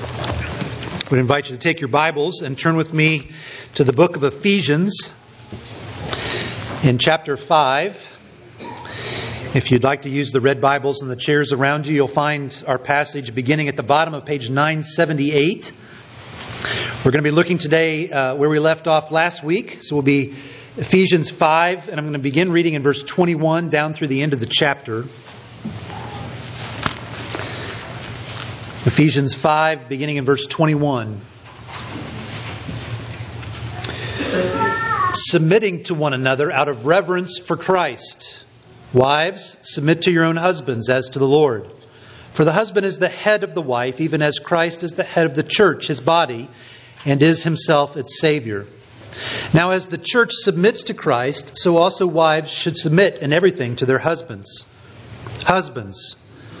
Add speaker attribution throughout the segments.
Speaker 1: I would invite you to take your Bibles and turn with me to the book of Ephesians in chapter 5. If you'd like to use the red Bibles in the chairs around you, you'll find our passage beginning at the bottom of page 978. We're going to be looking today uh, where we left off last week. So we'll be Ephesians 5, and I'm going to begin reading in verse 21 down through the end of the chapter. Ephesians 5, beginning in verse 21. Submitting to one another out of reverence for Christ. Wives, submit to your own husbands as to the Lord. For the husband is the head of the wife, even as Christ is the head of the church, his body, and is himself its Savior. Now, as the church submits to Christ, so also wives should submit in everything to their husbands. Husbands,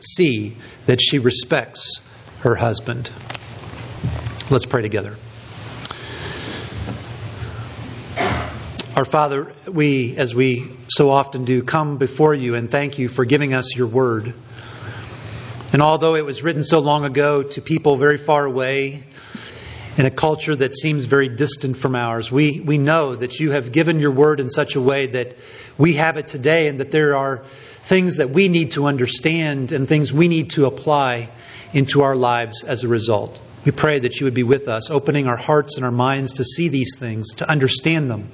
Speaker 1: see that she respects her husband. Let's pray together. Our Father, we, as we so often do, come before you and thank you for giving us your word. And although it was written so long ago to people very far away, in a culture that seems very distant from ours, we, we know that you have given your word in such a way that we have it today and that there are things that we need to understand and things we need to apply into our lives as a result. We pray that you would be with us, opening our hearts and our minds to see these things, to understand them,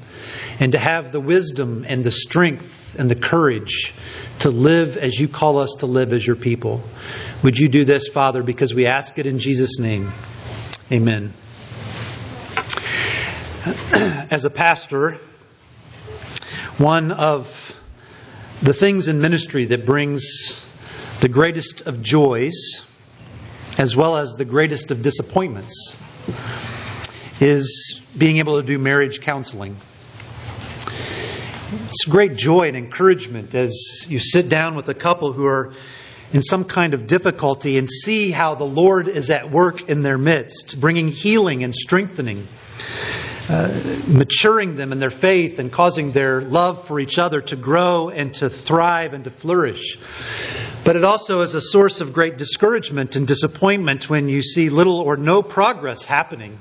Speaker 1: and to have the wisdom and the strength and the courage to live as you call us to live as your people. Would you do this, Father, because we ask it in Jesus' name? Amen. As a pastor, one of the things in ministry that brings the greatest of joys as well as the greatest of disappointments is being able to do marriage counseling. It's great joy and encouragement as you sit down with a couple who are in some kind of difficulty and see how the Lord is at work in their midst, bringing healing and strengthening uh, maturing them in their faith and causing their love for each other to grow and to thrive and to flourish. But it also is a source of great discouragement and disappointment when you see little or no progress happening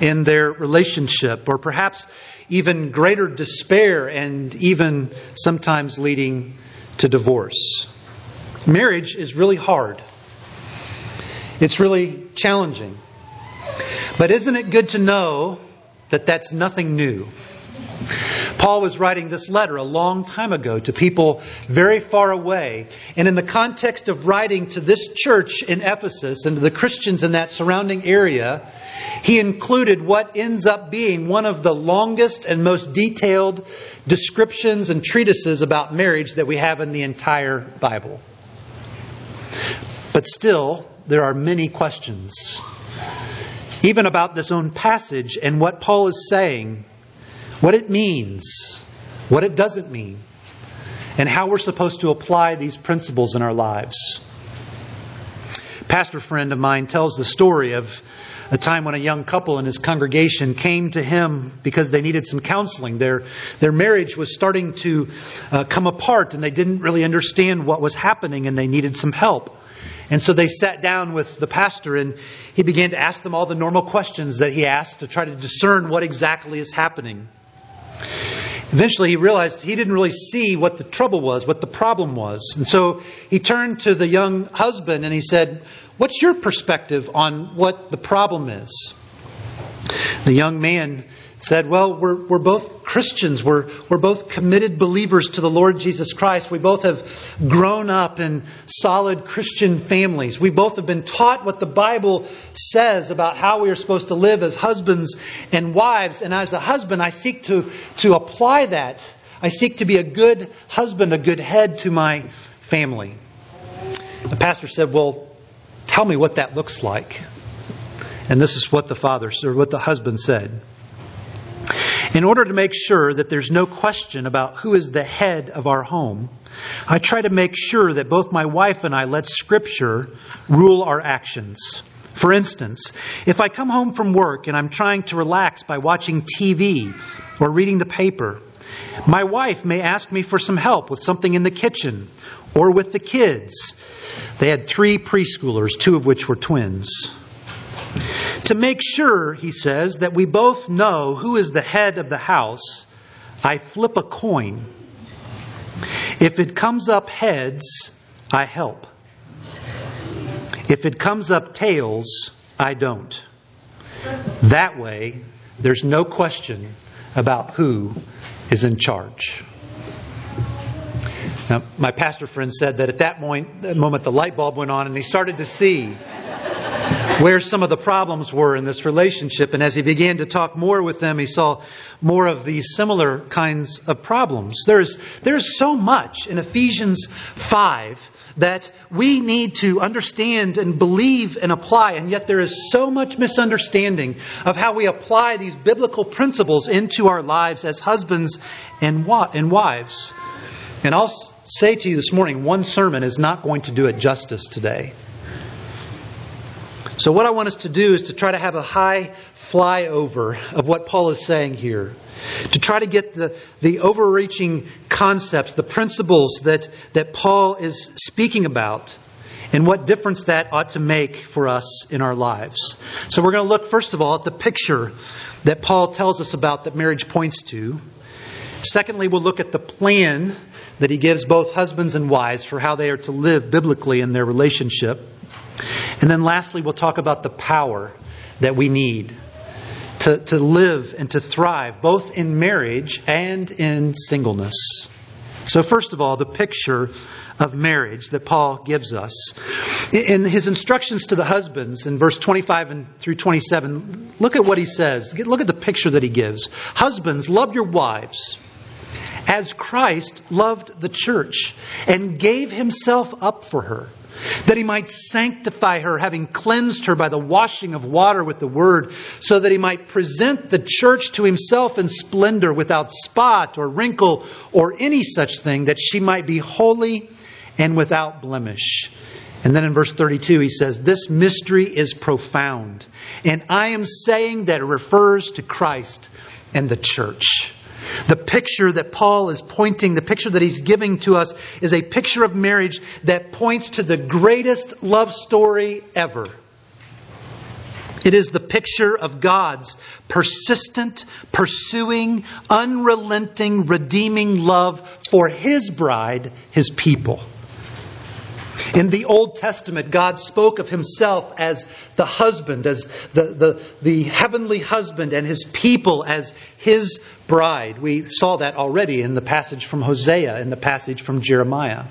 Speaker 1: in their relationship, or perhaps even greater despair and even sometimes leading to divorce. Marriage is really hard. It's really challenging. But isn't it good to know that that's nothing new. Paul was writing this letter a long time ago to people very far away. And in the context of writing to this church in Ephesus and to the Christians in that surrounding area, he included what ends up being one of the longest and most detailed descriptions and treatises about marriage that we have in the entire Bible. But still, there are many questions even about this own passage and what Paul is saying, what it means, what it doesn't mean, and how we're supposed to apply these principles in our lives. A pastor friend of mine tells the story of a time when a young couple in his congregation came to him because they needed some counseling. Their, their marriage was starting to uh, come apart and they didn't really understand what was happening and they needed some help. And so they sat down with the pastor and he began to ask them all the normal questions that he asked to try to discern what exactly is happening. Eventually, he realized he didn't really see what the trouble was, what the problem was. And so he turned to the young husband and he said, What's your perspective on what the problem is? The young man said, Well, we're, we're both Christians. We're, we're both committed believers to the Lord Jesus Christ. We both have grown up in solid Christian families. We both have been taught what the Bible says about how we are supposed to live as husbands and wives. And as a husband, I seek to, to apply that. I seek to be a good husband, a good head to my family. The pastor said, Well, tell me what that looks like. And this is what the father, or what the husband said. In order to make sure that there's no question about who is the head of our home, I try to make sure that both my wife and I let Scripture rule our actions. For instance, if I come home from work and I'm trying to relax by watching TV or reading the paper, my wife may ask me for some help with something in the kitchen or with the kids. They had three preschoolers, two of which were twins. To make sure, he says, that we both know who is the head of the house, I flip a coin. If it comes up heads, I help. If it comes up tails, I don't. That way, there's no question about who is in charge. Now, my pastor friend said that at that moment, the light bulb went on and he started to see where some of the problems were in this relationship. And as he began to talk more with them, he saw more of these similar kinds of problems. There's, there's so much in Ephesians 5 that we need to understand and believe and apply, and yet there is so much misunderstanding of how we apply these biblical principles into our lives as husbands and, and wives. And I'll say to you this morning one sermon is not going to do it justice today. So, what I want us to do is to try to have a high flyover of what Paul is saying here, to try to get the, the overreaching concepts, the principles that, that Paul is speaking about, and what difference that ought to make for us in our lives. So, we're going to look, first of all, at the picture that Paul tells us about that marriage points to. Secondly, we'll look at the plan that he gives both husbands and wives for how they are to live biblically in their relationship. And then lastly, we'll talk about the power that we need to, to live and to thrive, both in marriage and in singleness. So, first of all, the picture of marriage that Paul gives us. In his instructions to the husbands in verse 25 and through 27, look at what he says. Look at the picture that he gives. Husbands, love your wives as Christ loved the church and gave himself up for her that he might sanctify her, having cleansed her by the washing of water with the word, so that he might present the church to himself in splendor, without spot or wrinkle or any such thing, that she might be holy and without blemish. And then in verse 32, he says, This mystery is profound, and I am saying that it refers to Christ and the church. The picture that Paul is pointing, the picture that he's giving to us, is a picture of marriage that points to the greatest love story ever. It is the picture of God's persistent, pursuing, unrelenting, redeeming love for His bride, His people. In the Old Testament, God spoke of himself as the husband, as the, the, the heavenly husband, and his people as his bride. We saw that already in the passage from Hosea, in the passage from Jeremiah.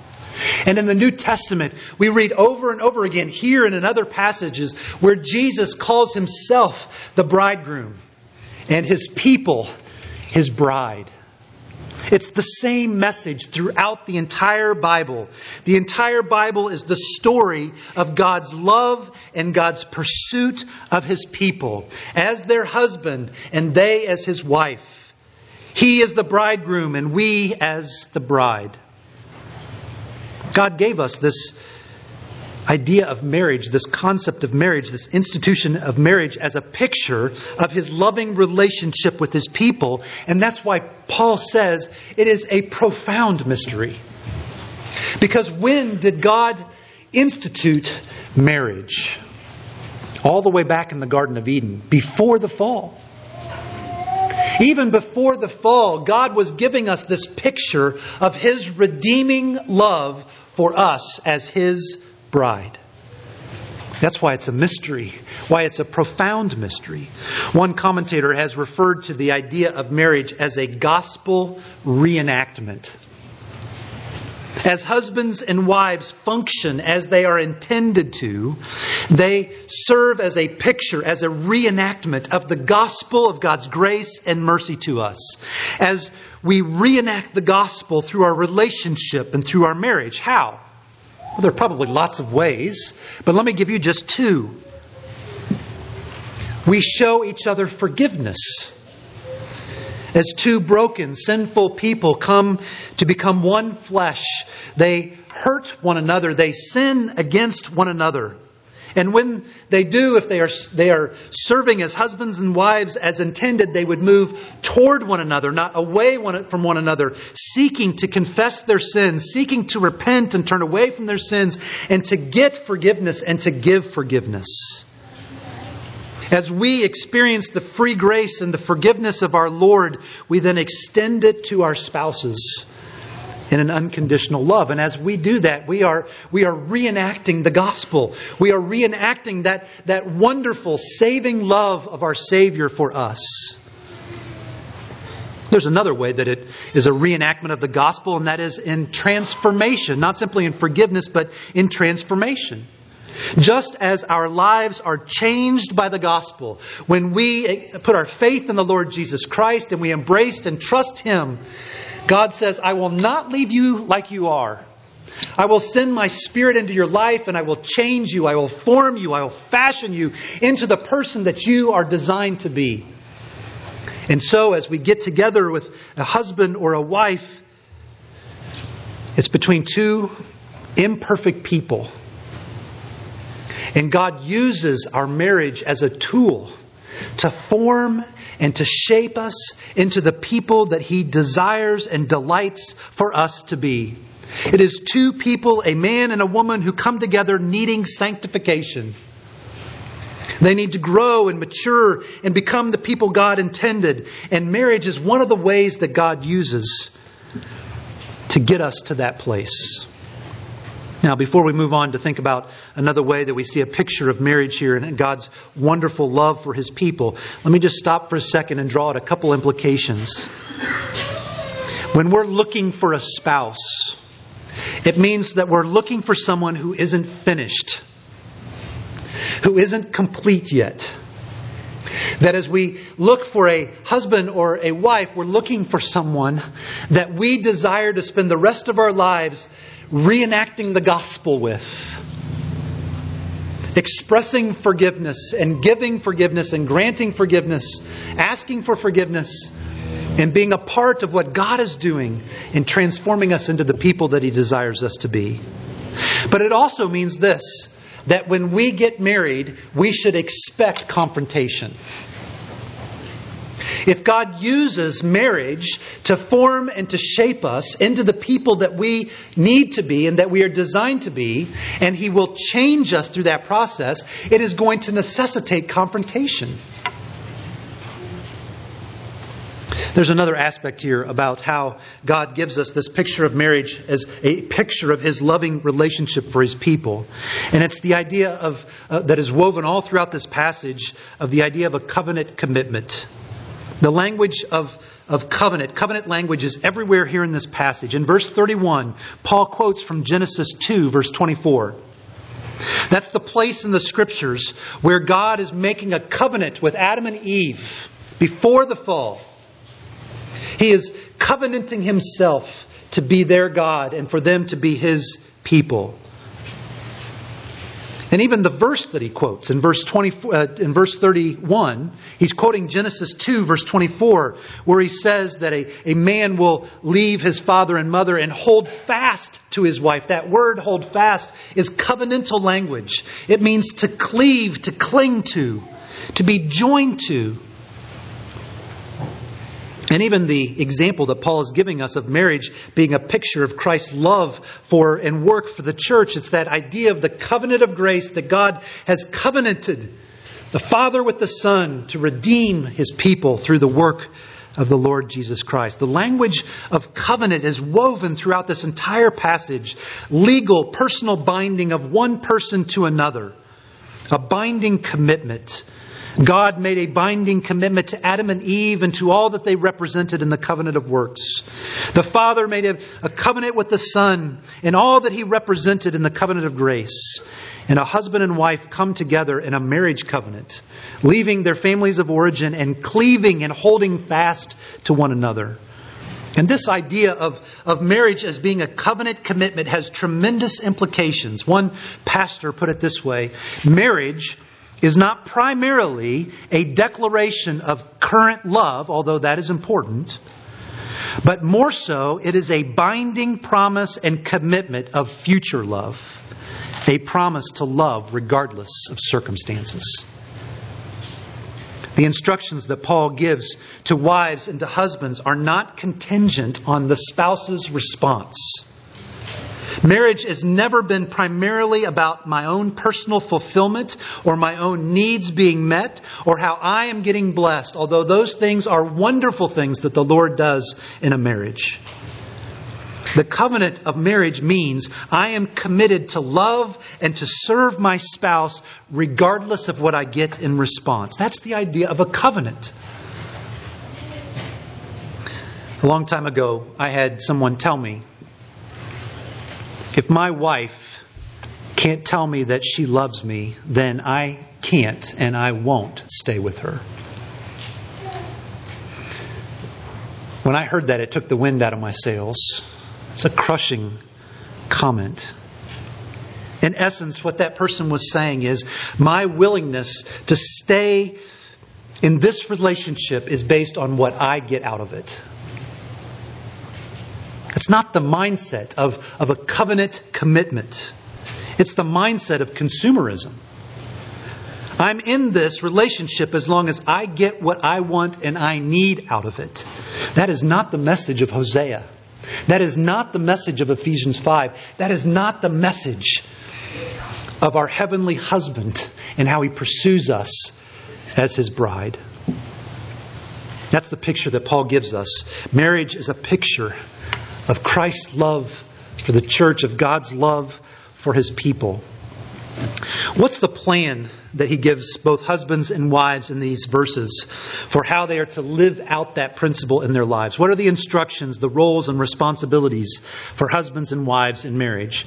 Speaker 1: And in the New Testament, we read over and over again, here and in other passages, where Jesus calls himself the bridegroom and his people his bride. It's the same message throughout the entire Bible. The entire Bible is the story of God's love and God's pursuit of his people as their husband and they as his wife. He is the bridegroom and we as the bride. God gave us this idea of marriage, this concept of marriage, this institution of marriage as a picture of his loving relationship with his people. And that's why Paul says it is a profound mystery. Because when did God institute marriage? All the way back in the Garden of Eden, before the fall. Even before the fall, God was giving us this picture of His redeeming love for us as His bride. That's why it's a mystery, why it's a profound mystery. One commentator has referred to the idea of marriage as a gospel reenactment. As husbands and wives function as they are intended to, they serve as a picture, as a reenactment of the gospel of God's grace and mercy to us. As we reenact the gospel through our relationship and through our marriage. How? Well, there are probably lots of ways, but let me give you just two. We show each other forgiveness. As two broken, sinful people come to become one flesh, they hurt one another, they sin against one another. And when they do, if they are, they are serving as husbands and wives as intended, they would move toward one another, not away one, from one another, seeking to confess their sins, seeking to repent and turn away from their sins, and to get forgiveness and to give forgiveness. As we experience the free grace and the forgiveness of our Lord, we then extend it to our spouses in an unconditional love. And as we do that, we are, we are reenacting the gospel. We are reenacting that, that wonderful saving love of our Savior for us. There's another way that it is a reenactment of the gospel, and that is in transformation, not simply in forgiveness, but in transformation. Just as our lives are changed by the gospel, when we put our faith in the Lord Jesus Christ and we embrace and trust Him, God says, I will not leave you like you are. I will send my spirit into your life and I will change you. I will form you. I will fashion you into the person that you are designed to be. And so, as we get together with a husband or a wife, it's between two imperfect people and God uses our marriage as a tool to form and to shape us into the people that He desires and delights for us to be. It is two people, a man and a woman, who come together needing sanctification. They need to grow and mature and become the people God intended. And marriage is one of the ways that God uses to get us to that place. Now, before we move on to think about another way that we see a picture of marriage here and God's wonderful love for his people, let me just stop for a second and draw out a couple implications. When we're looking for a spouse, it means that we're looking for someone who isn't finished, who isn't complete yet. That as we look for a husband or a wife, we're looking for someone that we desire to spend the rest of our lives reenacting the gospel with. Expressing forgiveness and giving forgiveness and granting forgiveness, asking for forgiveness, and being a part of what God is doing in transforming us into the people that He desires us to be. But it also means this that when we get married, we should expect confrontation. If God uses marriage to form and to shape us into the people that we need to be and that we are designed to be, and He will change us through that process, it is going to necessitate confrontation. There's another aspect here about how God gives us this picture of marriage as a picture of His loving relationship for His people. And it's the idea of, uh, that is woven all throughout this passage of the idea of a covenant commitment. The language of, of covenant, covenant language is everywhere here in this passage. In verse 31, Paul quotes from Genesis 2, verse 24. That's the place in the scriptures where God is making a covenant with Adam and Eve before the fall. He is covenanting himself to be their God and for them to be his people. And even the verse that he quotes in verse 20, uh, in verse 31, he's quoting Genesis 2, verse 24, where he says that a, a man will leave his father and mother and hold fast to his wife. That word hold fast is covenantal language. It means to cleave, to cling to, to be joined to. And even the example that Paul is giving us of marriage being a picture of Christ's love for and work for the church, it's that idea of the covenant of grace that God has covenanted the Father with the Son to redeem his people through the work of the Lord Jesus Christ. The language of covenant is woven throughout this entire passage legal, personal binding of one person to another. a binding commitment. God made a binding commitment to Adam and Eve and to all that they represented in the covenant of works. The Father made a, a, covenant with the Son and all that he represented in the covenant of grace. And a husband and wife come together in a marriage covenant, leaving their families of origin and cleaving and holding fast to one another. And this idea of, of marriage as being a covenant commitment has tremendous implications. One pastor put it this way marriage is not primarily a declaration of current love, although that is important, but more so, it is a binding promise and commitment of future love, a promise to love regardless of circumstances. The instructions that Paul gives to wives and to husbands are not contingent on the spouse's response. Marriage has never been primarily about my own personal fulfillment or my own needs being met or how I am getting blessed, although those things are wonderful things that the Lord does in a marriage. The covenant of marriage means I am committed to love and to serve my spouse regardless of what I get in response. That's the idea of a covenant. A long time ago, I had someone tell me if my wife can't tell me that she loves me, then I can't and I won't stay with her. When I heard that, it took the wind out of my sails. It's a crushing comment. In essence, what that person was saying is my willingness to stay in this relationship is based on what I get out of it. It's not the mindset of, of a covenant commitment, it's the mindset of consumerism. I'm in this relationship as long as I get what I want and I need out of it. That is not the message of Hosea. That is not the message of Ephesians 5. That is not the message of our heavenly husband and how he pursues us as his bride. That's the picture that Paul gives us. Marriage is a picture of Christ's love for the church, of God's love for his people. What's the plan that he gives both husbands and wives in these verses for how they are to live out that principle in their lives? What are the instructions, the roles, and responsibilities for husbands and wives in marriage?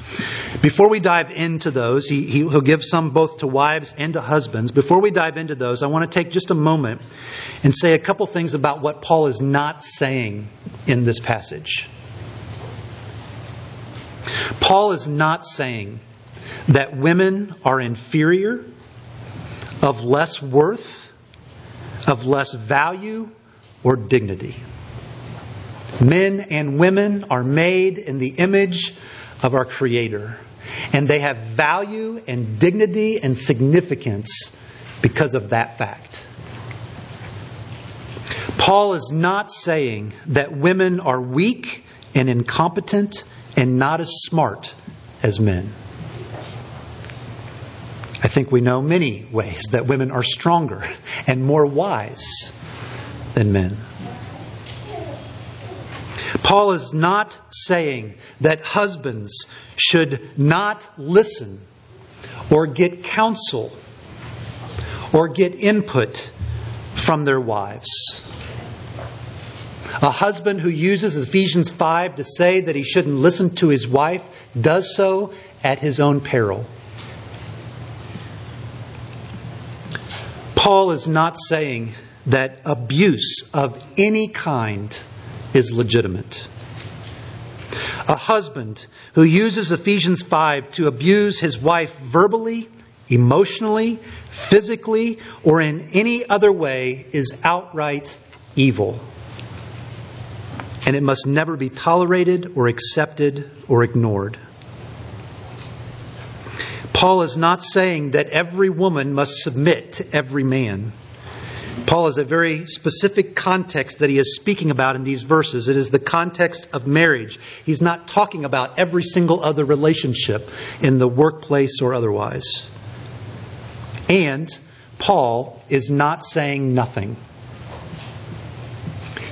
Speaker 1: Before we dive into those, he, he'll give some both to wives and to husbands. Before we dive into those, I want to take just a moment and say a couple things about what Paul is not saying in this passage. Paul is not saying that women are inferior, of less worth, of less value, or dignity. Men and women are made in the image of our Creator, and they have value and dignity and significance because of that fact. Paul is not saying that women are weak and incompetent and not as smart as men. I think we know many ways that women are stronger and more wise than men. Paul is not saying that husbands should not listen or get counsel or get input from their wives. A husband who uses Ephesians 5 to say that he shouldn't listen to his wife does so at his own peril. Paul is not saying that abuse of any kind is legitimate. A husband who uses Ephesians 5 to abuse his wife verbally, emotionally, physically, or in any other way is outright evil and it must never be tolerated or accepted or ignored. Paul is not saying that every woman must submit to every man. Paul has a very specific context that he is speaking about in these verses. It is the context of marriage. He's not talking about every single other relationship in the workplace or otherwise. And Paul is not saying nothing.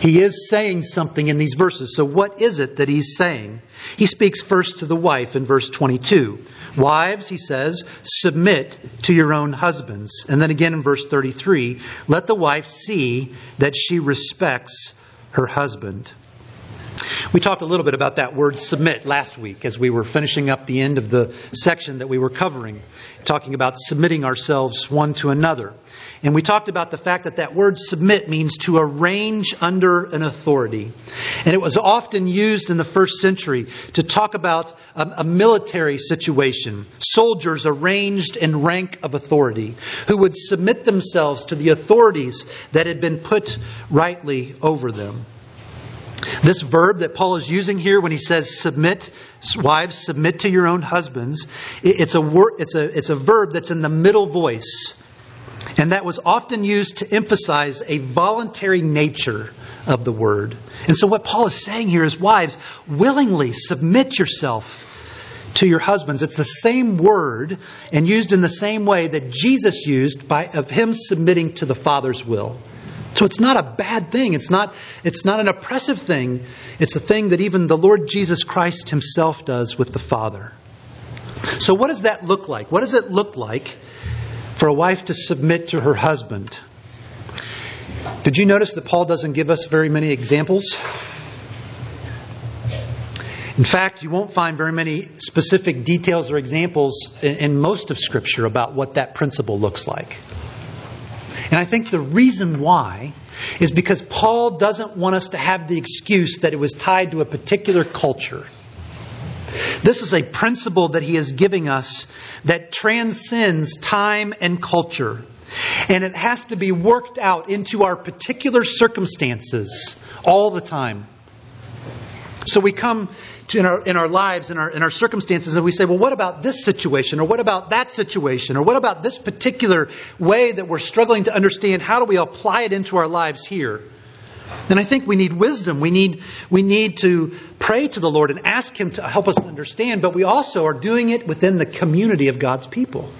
Speaker 1: He is saying something in these verses. So, what is it that he's saying? He speaks first to the wife in verse 22. Wives, he says, submit to your own husbands. And then again in verse 33, let the wife see that she respects her husband. We talked a little bit about that word submit last week as we were finishing up the end of the section that we were covering, talking about submitting ourselves one to another. And we talked about the fact that that word submit means to arrange under an authority. And it was often used in the first century to talk about a, a, military situation. Soldiers arranged in rank of authority who would submit themselves to the authorities that had been put rightly over them. This verb that Paul is using here when he says submit, wives, submit to your own husbands, it's a, word, it's a, it's a verb that's in the middle voice. And that was often used to emphasize a voluntary nature of the word. And so, what Paul is saying here is, wives, willingly submit yourself to your husbands. It's the same word and used in the same way that Jesus used by of him submitting to the Father's will. So it's not a bad thing. It's not, it's not an oppressive thing. It's a thing that even the Lord Jesus Christ himself does with the Father. So, what does that look like? What does it look like for a wife to submit to her husband? Did you notice that Paul doesn't give us very many examples? In fact, you won't find very many specific details or examples in, most of Scripture about what that principle looks like. And I think the reason why is because Paul doesn't want us to have the excuse that it was tied to a particular culture. This is a principle that he is giving us that transcends time and culture. And it has to be worked out into our particular circumstances all the time. So we come in our, in our lives, in our, in our circumstances, and we say, well, what about this situation? Or what about that situation? Or what about this particular way that we're struggling to understand? How do we apply it into our lives here? And I think we need wisdom. We need, we need to pray to the Lord and ask Him to help us understand, but we also are doing it within the community of God's people.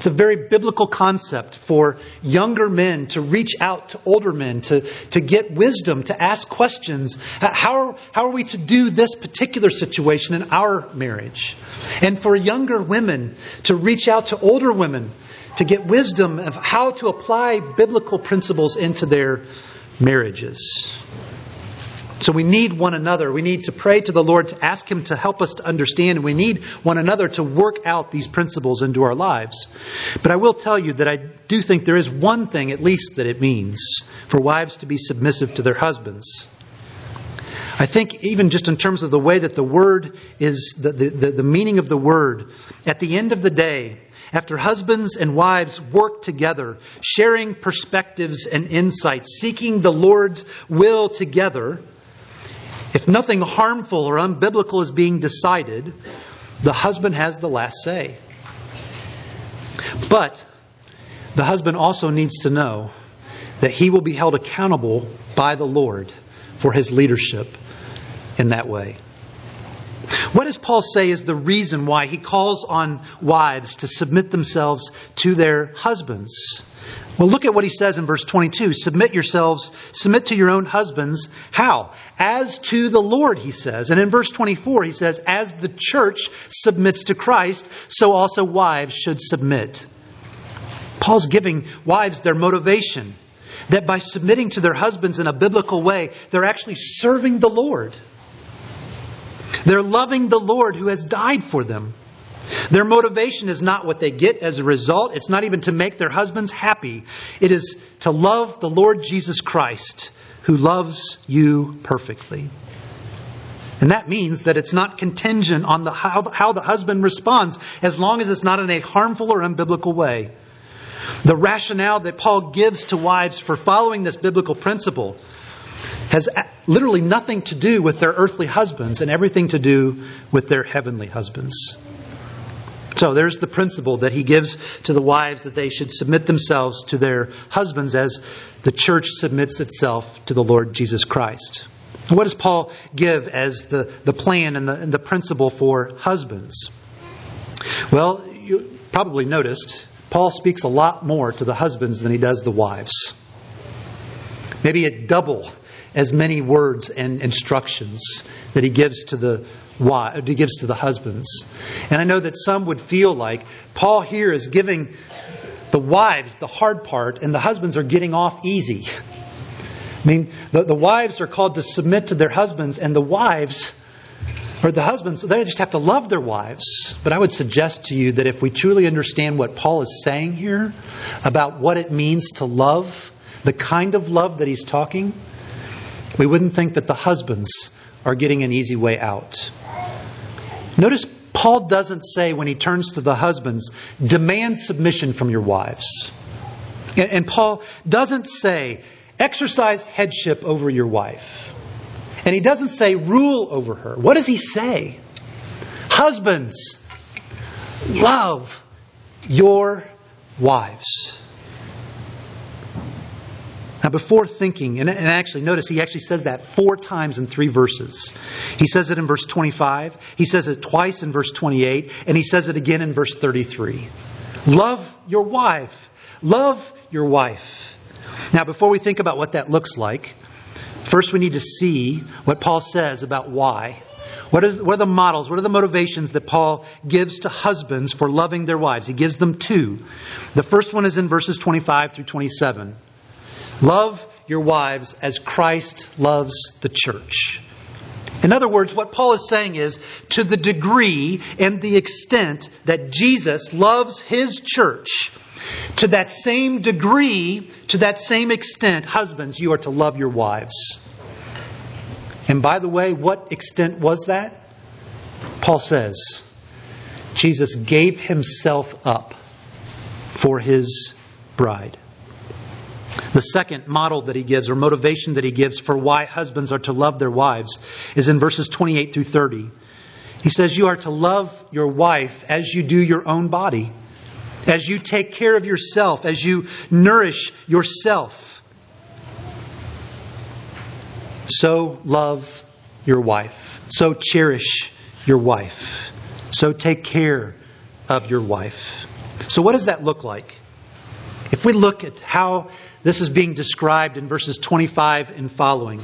Speaker 1: It's a very biblical concept for younger men to reach out to older men, to, to get wisdom, to ask questions. How, how are we to do this particular situation in our marriage? And for younger women to reach out to older women to get wisdom of how to apply biblical principles into their marriages. So we need one another. We need to pray to the Lord to ask Him to help us to understand, we need one another to work out these principles into our lives. But I will tell you that I do think there is one thing, at least, that it means for wives to be submissive to their husbands. I think, even just in terms of the way that the word is, the, the, the meaning of the word, at the end of the day, after husbands and wives work together, sharing perspectives and insights, seeking the Lord's will together, if nothing harmful or unbiblical is being decided, the husband has the last say. But the husband also needs to know that he will be held accountable by the Lord for his leadership in that way. What does Paul say is the reason why he calls on wives to submit themselves to their husbands? Well, look at what he says in verse 22. Submit yourselves, submit to your own husbands. How? As to the Lord, he says. And in verse 24, he says, As the church submits to Christ, so also wives should submit. Paul's giving wives their motivation that by submitting to their husbands in a biblical way, they're actually serving the Lord. They're loving the Lord who has died for them. Their motivation is not what they get as a result. It's not even to make their husbands happy. It is to love the Lord Jesus Christ, who loves you perfectly. And that means that it's not contingent on the, how, how the husband responds, as long as it's not in a harmful or unbiblical way. The rationale that Paul gives to wives for following this biblical principle has literally nothing to do with their earthly husbands and everything to do with their heavenly husbands. So there's the principle that he gives to the wives that they should submit themselves to their husbands as the church submits itself to the Lord Jesus Christ. What does Paul give as the, the plan and the, and the principle for husbands? Well, you probably noticed Paul speaks a lot more to the husbands than he does the wives. Maybe a double as many words and instructions that he gives to the wives, uh, he gives to the husbands. And I know that some would feel like Paul here is giving the wives the hard part and the husbands are getting off easy. I mean, the, the wives are called to submit to their husbands, and the wives, or the husbands, they just have to love their wives. But I would suggest to you that if we truly understand what Paul is saying here about what it means to love, the kind of love that he's talking, we wouldn't think that the husbands are getting an easy way out. Notice Paul doesn't say when he turns to the husbands, demand submission from your wives. And, Paul doesn't say, exercise headship over your wife. And he doesn't say, rule over her. What does he say? Husbands, love your wives. Now, before thinking, and, actually notice he actually says that four times in three verses. He says it in verse 25, he says it twice in verse 28, and he says it again in verse 33. Love your wife. Love your wife. Now, before we think about what that looks like, first we need to see what Paul says about why. What, is, what are the models? What are the motivations that Paul gives to husbands for loving their wives? He gives them two. The first one is in verses 25 through 27. Love your wives as Christ loves the church. In other words, what Paul is saying is to the degree and the extent that Jesus loves his church, to that same degree, to that same extent, husbands, you are to love your wives. And by the way, what extent was that? Paul says, Jesus gave himself up for his bride. The second model that he gives, or motivation that he gives for why husbands are to love their wives, is in verses 28 through 30. He says, You are to love your wife as you do your own body, as you take care of yourself, as you nourish yourself. So love your wife. So cherish your wife. So take care of your wife. So, what does that look like? If we look at how this is being described in verses 25 and following.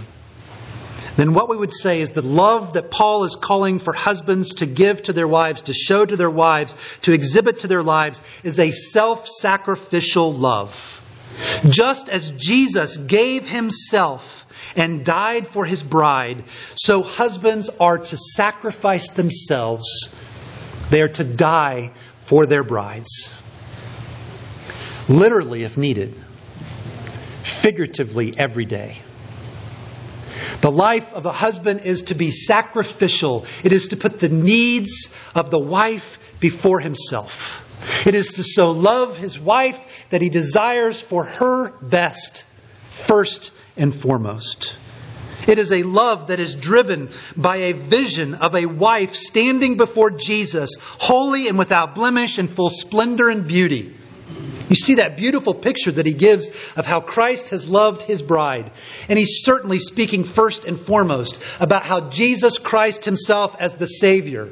Speaker 1: Then what we would say is the love that Paul is calling for husbands to give to their wives, to show to their wives, to exhibit to their lives, is a self sacrificial love. Just as Jesus gave himself and died for his bride, so husbands are to sacrifice themselves. They are to die for their brides. Literally, if needed figuratively every day. The life of a husband is to be sacrificial. It is to put the needs of the wife before himself. It is to so love his wife that he desires for her best, first and foremost. It is a love that is driven by a vision of a wife standing before Jesus, holy and without blemish in full splendor and beauty. You see that beautiful picture that he gives of how Christ has loved his bride. And he's certainly speaking first and foremost about how Jesus Christ himself, as the Savior,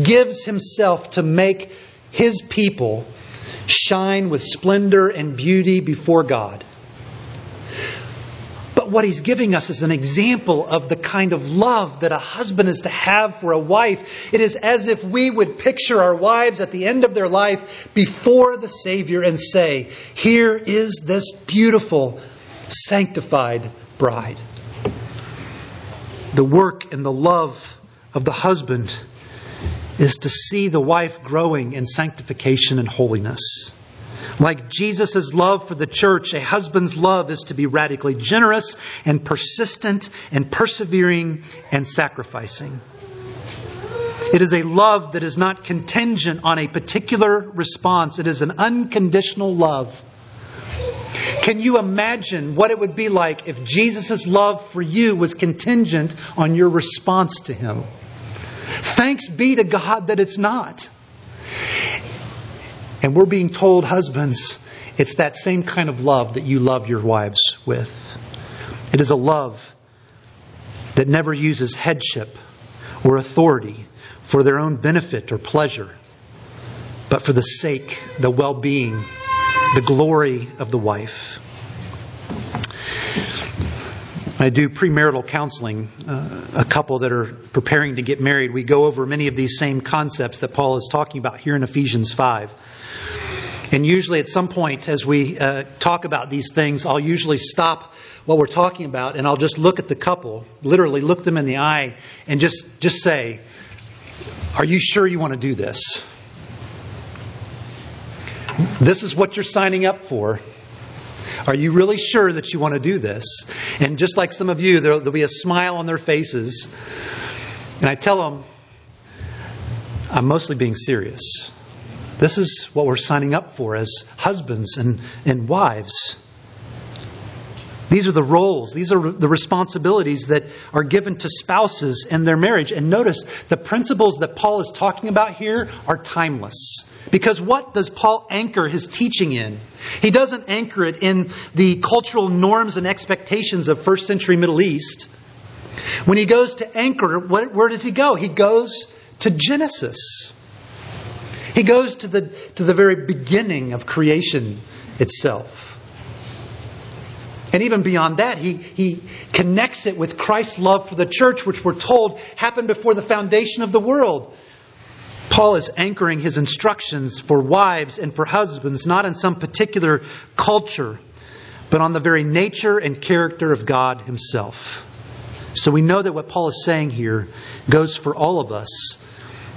Speaker 1: gives himself to make his people shine with splendor and beauty before God. But what he's giving us is an example of the kind of love that a husband is to have for a wife. It is as if we would picture our wives at the end of their life before the Savior and say, Here is this beautiful, sanctified bride. The work and the love of the husband is to see the wife growing in sanctification and holiness. Like Jesus' love for the church, a husband's love is to be radically generous and persistent and persevering and sacrificing. It is a love that is not contingent on a particular response. It is an unconditional love. Can you imagine what it would be like if Jesus' love for you was contingent on your response to Him? Thanks be to God that it's not. And we're being told, husbands, it's that same kind of love that you love your wives with. It is a love that never uses headship or authority for their own benefit or pleasure, but for the sake, the well being, the glory of the wife. I do premarital counseling, uh, a couple that are preparing to get married. We go over many of these same concepts that Paul is talking about here in Ephesians 5. And usually, at some point, as we uh, talk about these things, I'll usually stop what we're talking about and I'll just look at the couple, literally look them in the eye, and just, just say, Are you sure you want to do this? This is what you're signing up for. Are you really sure that you want to do this? And just like some of you, there'll, there'll be a smile on their faces. And I tell them, I'm mostly being serious. This is what we're signing up for as husbands and, and wives. These are the roles, these are the responsibilities that are given to spouses in their marriage. And notice the principles that Paul is talking about here are timeless. Because what does Paul anchor his teaching in? He doesn't anchor it in the cultural norms and expectations of first century Middle East. When he goes to anchor, where does he go? He goes to Genesis. He goes to the, to the very beginning of creation itself. And even beyond that, he, he connects it with Christ's love for the church, which we're told happened before the foundation of the world. Paul is anchoring his instructions for wives and for husbands not in some particular culture, but on the very nature and character of God Himself. So we know that what Paul is saying here goes for all of us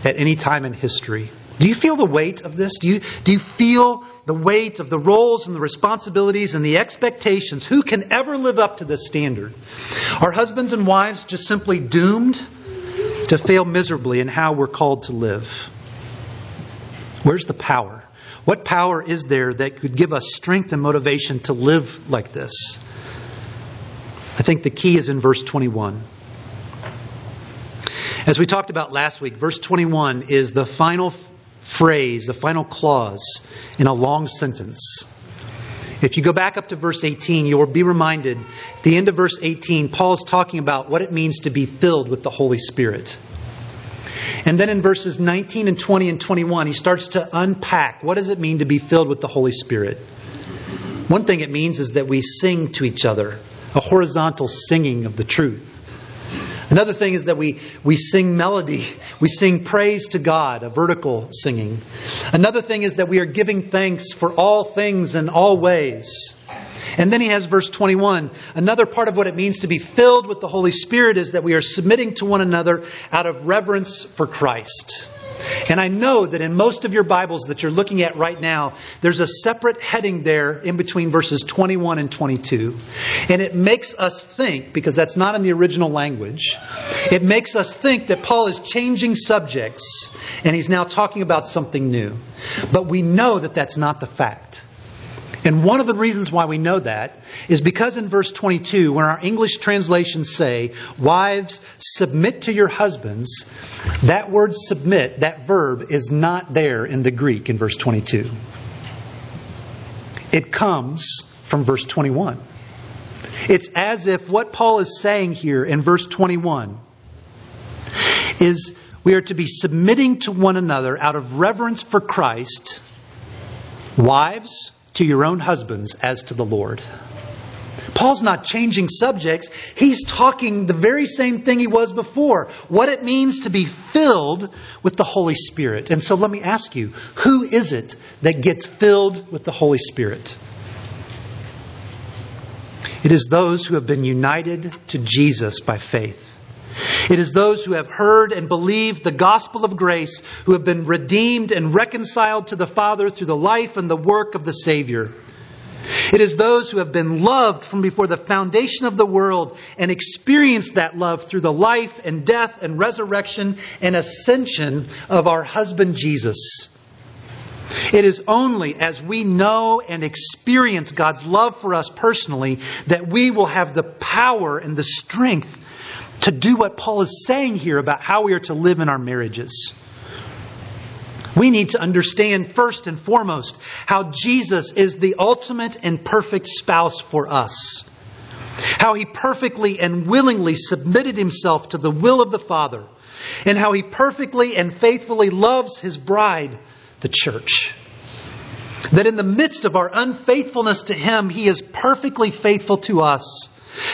Speaker 1: at any time in history. Do you feel the weight of this? Do you, do you feel the weight of the roles and the responsibilities and the expectations? Who can ever live up to this standard? Are husbands and wives just simply doomed to fail miserably in how we're called to live. Where's the power? What power is there that could give us strength and motivation to live like this? I think the key is in verse 21. As we talked about last week, verse 21 is the final phrase, the final clause in a long sentence. If you go back up to verse 18, you will be reminded, at the end of verse 18, Paul is talking about what it means to be filled with the Holy Spirit. And then in verses 19 and 20 and 21, he starts to unpack what does it mean to be filled with the Holy Spirit. One thing it means is that we sing to each other, a horizontal singing of the truth. Another thing is that we, we sing melody. We sing praise to God, a vertical singing. Another thing is that we are giving thanks for all things in all ways. And then he has verse 21. Another part of what it means to be filled with the Holy Spirit is that we are submitting to one another out of reverence for Christ. And I know that in most of your Bibles that you're looking at right now, there's a separate heading there in between verses 21 and 22. And it makes us think, because that's not in the original language, it makes us think that Paul is changing subjects and he's now talking about something new. But we know that that's not the fact. And one of the reasons why we know that is because in verse 22, when our English translations say, Wives, submit to your husbands, that word submit, that verb, is not there in the Greek in verse 22. It comes from verse 21. It's as if what Paul is saying here in verse 21 is we are to be submitting to one another out of reverence for Christ. Wives, to your own husbands as to the Lord. Paul's not changing subjects. He's talking the very same thing he was before what it means to be filled with the Holy Spirit. And so let me ask you who is it that gets filled with the Holy Spirit? It is those who have been united to Jesus by faith. It is those who have heard and believed the gospel of grace, who have been redeemed and reconciled to the Father through the life and the work of the Savior. It is those who have been loved from before the foundation of the world and experienced that love through the life and death and resurrection and ascension of our husband Jesus. It is only as we know and experience God's love for us personally that we will have the power and the strength to do what Paul is saying here about how we are to live in our marriages. We need to understand first and foremost how Jesus is the ultimate and perfect spouse for us. How he perfectly and willingly submitted himself to the will of the Father, and how he perfectly and faithfully loves his bride, the church. That in the midst of our unfaithfulness to him, he is perfectly faithful to us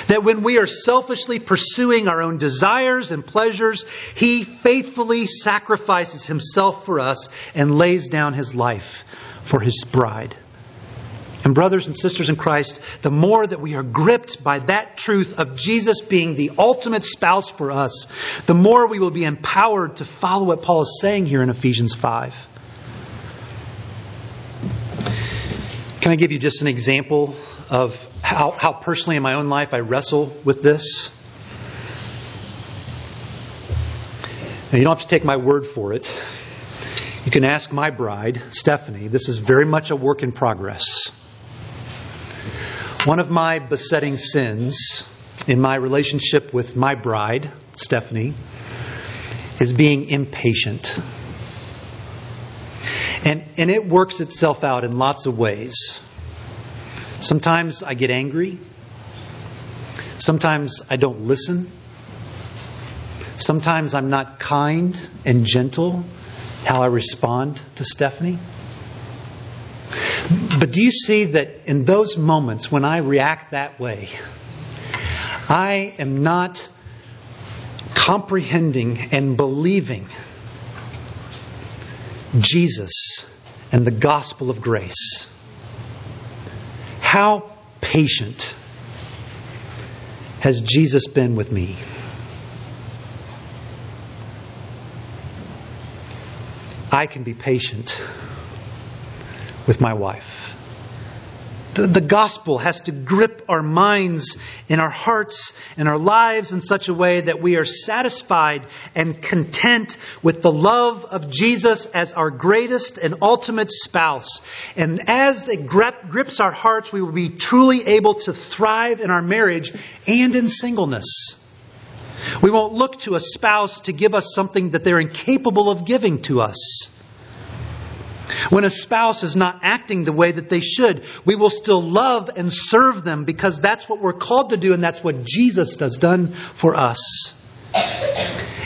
Speaker 1: That when we are selfishly pursuing our own desires and pleasures, He faithfully sacrifices Himself for us and lays down His life for His bride. And, brothers and sisters in Christ, the more that we are gripped by that truth of Jesus being the ultimate spouse for us, the more we will be empowered to follow what Paul is saying here in Ephesians 5. Can I give you just an example of how, how personally in my own life I wrestle with this? Now, you don't have to take my word for it. You can ask my bride, Stephanie. This is very much a work in progress. One of my besetting sins in my relationship with my bride, Stephanie, is being impatient. And, and it works itself out in lots of ways. Sometimes I get angry. Sometimes I don't listen. Sometimes I'm not kind and gentle how I respond to Stephanie. But do you see that in those moments when I react that way, I am not comprehending and believing Jesus and the gospel of grace. How patient has Jesus been with me? I can be patient with my wife. The, the, gospel has to grip our minds and our hearts and our lives in such a way that we are satisfied and content with the love of Jesus as our greatest and ultimate spouse. And as it grip, grips our hearts, we will be truly able to thrive in our marriage and in singleness. We won't look to a spouse to give us something that they're incapable of giving to us. When a spouse is not acting the way that they should, we will still love and serve them because that's what we're called to do and that's what Jesus has done for us.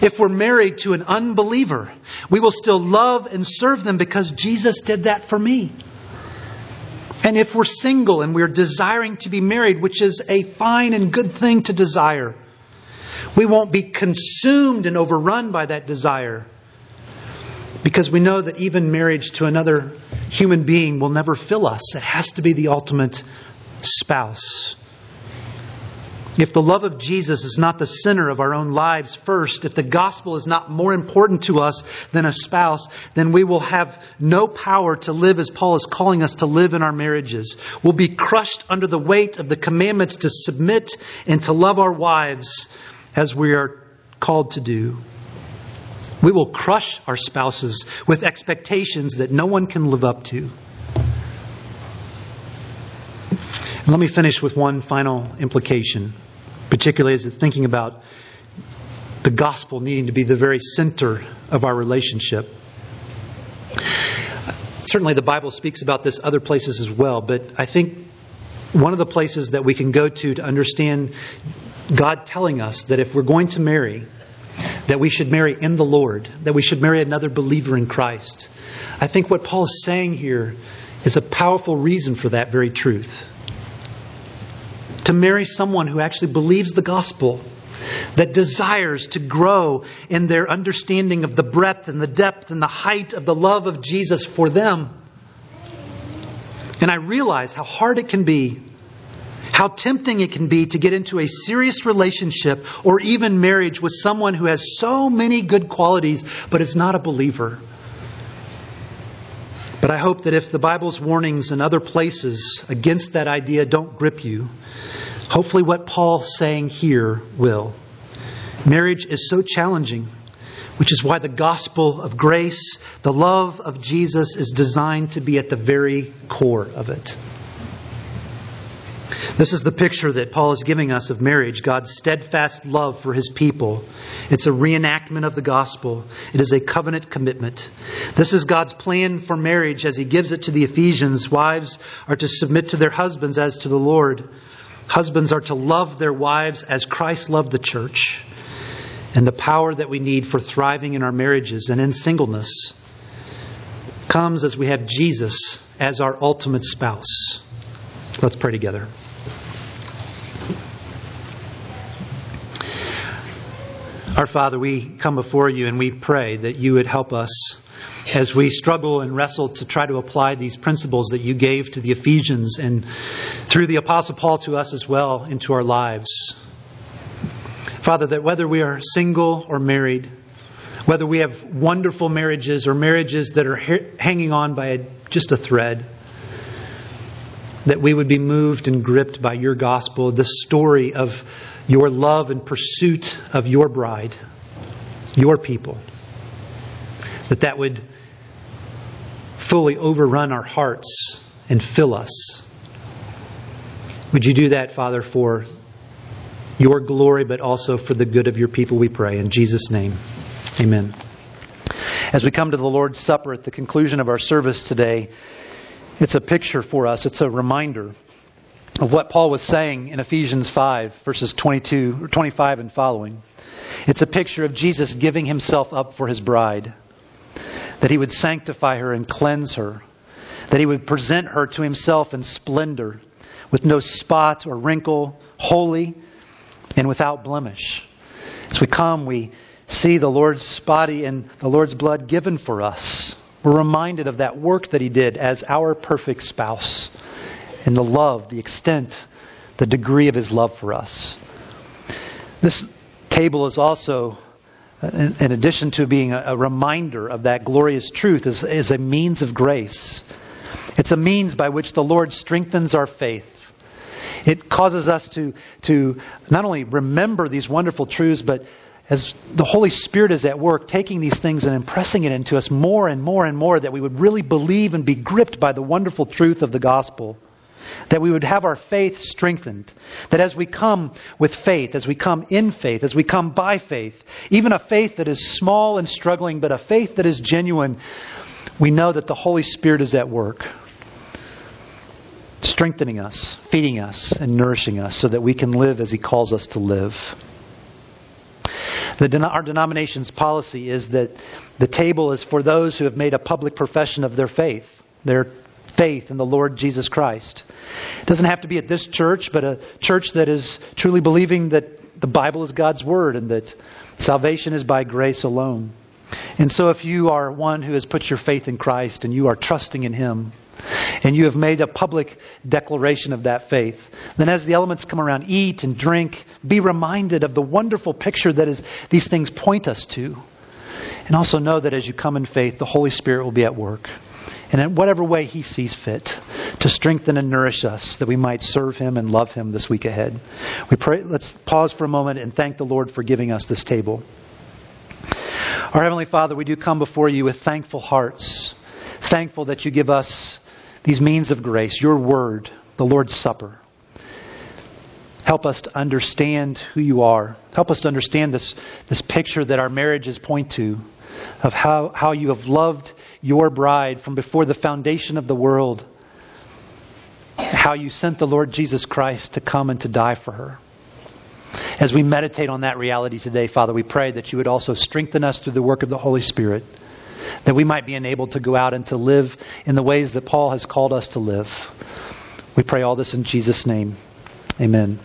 Speaker 1: If we're married to an unbeliever, we will still love and serve them because Jesus did that for me. And if we're single and we're desiring to be married, which is a fine and good thing to desire, we won't be consumed and overrun by that desire because we know that even marriage to another human being will never fill us. It has to be the ultimate spouse. If the love of Jesus is not the center of our own lives first, if the gospel is not more important to us than a spouse, then we will have no power to live as Paul is calling us to live in our marriages. We'll be crushed under the weight of the commandments to submit and to love our wives as we are called to do. We will crush our spouses with expectations that no one can live up to. And let me finish with one final implication, particularly as thinking about the gospel needing to be the very center of our relationship. Certainly, the Bible speaks about this other places as well, but I think one of the places that we can go to to understand God telling us that if we're going to marry, that we should marry in the Lord, that we should marry another believer in Christ. I think what Paul is saying here is a powerful reason for that very truth. To marry someone who actually believes the gospel, that desires to grow in their understanding of the breadth and the depth and the height of the love of Jesus for them. And I realize how hard it can be how tempting it can be to get into a serious relationship or even marriage with someone who has so many good qualities but is not a believer. But I hope that if the Bible's warnings in other places against that idea don't grip you, hopefully what Paul's saying here will. Marriage is so challenging, which is why the gospel of grace, the love of Jesus, is designed to be at the very core of it. This is the picture that Paul is giving us of marriage God's steadfast love for his people. It's a reenactment of the gospel, it is a covenant commitment. This is God's plan for marriage as he gives it to the Ephesians. Wives are to submit to their husbands as to the Lord, husbands are to love their wives as Christ loved the church. And the power that we need for thriving in our marriages and in singleness comes as we have Jesus as our ultimate spouse. Let's pray together. Our Father, we come before you and we pray that you would help us as we struggle and wrestle to try to apply these principles that you gave to the Ephesians and through the Apostle Paul to us as well into our lives. Father, that whether we are single or married, whether we have wonderful marriages or marriages that are hanging on by a, just a thread, that we would be moved and gripped by your gospel, the story of your love and pursuit of your bride, your people. That that would fully overrun our hearts and fill us. Would you do that, Father, for your glory, but also for the good of your people, we pray. In Jesus' name, amen. As we come to the Lord's Supper at the conclusion of our service today, it's a picture for us, it's a reminder of what Paul was saying in Ephesians 5, verses 22, 25 and following. It's a picture of Jesus giving himself up for his bride, that he would sanctify her and cleanse her, that he would present her to himself in splendor, with no spot or wrinkle, holy and without blemish. As we come, we see the Lord's body and the Lord's blood given for us. We're reminded of that work that he did as our perfect spouse and the love, the extent, the degree of his love for us. This table is also, uh, in addition to being a reminder of that glorious truth, is, is a means of grace. It's a means by which the Lord strengthens our faith. It causes us to, to not only remember these wonderful truths, but as the Holy Spirit is at work, taking these things and impressing it into us more and more and more, that we would really believe and be gripped by the wonderful truth of the gospel that we would have our faith strengthened. That as we come with faith, as we come in faith, as we come by faith, even a faith that is small and struggling, but a faith that is genuine, we know that the Holy Spirit is at work, strengthening us, feeding us, and nourishing us so that we can live as He calls us to live. The, our denomination's policy is that the table is for those who have made a public profession of their faith. Their faith in the Lord Jesus Christ. It doesn't have to be at this church, but a church that is truly believing that the Bible is God's Word and that salvation is by grace alone. And so, if you are one who has put your faith in Christ and you are trusting in Him, and you have made a public declaration of that faith, then as the elements come around, eat and drink, be reminded of the wonderful picture that is, these things point us to. And also know that as you come in faith, the Holy Spirit will be at work and in whatever way He sees fit to strengthen and nourish us that we might serve Him and love Him this week ahead. We pray, let's pause for a moment and thank the Lord for giving us this table. Our Heavenly Father, we do come before you with thankful hearts, thankful that you give us these means of grace, your word, the Lord's Supper. Help us to understand who you are. Help us to understand this, this picture that our marriages point to of how, how you have loved your bride from before the foundation of the world, how you sent the Lord Jesus Christ to come and to die for her. As we meditate on that reality today, Father, we pray that you would also strengthen us through the work of the Holy Spirit, that we might be enabled to go out and to live in the ways that Paul has called us to live. We pray all this in Jesus' name. Amen.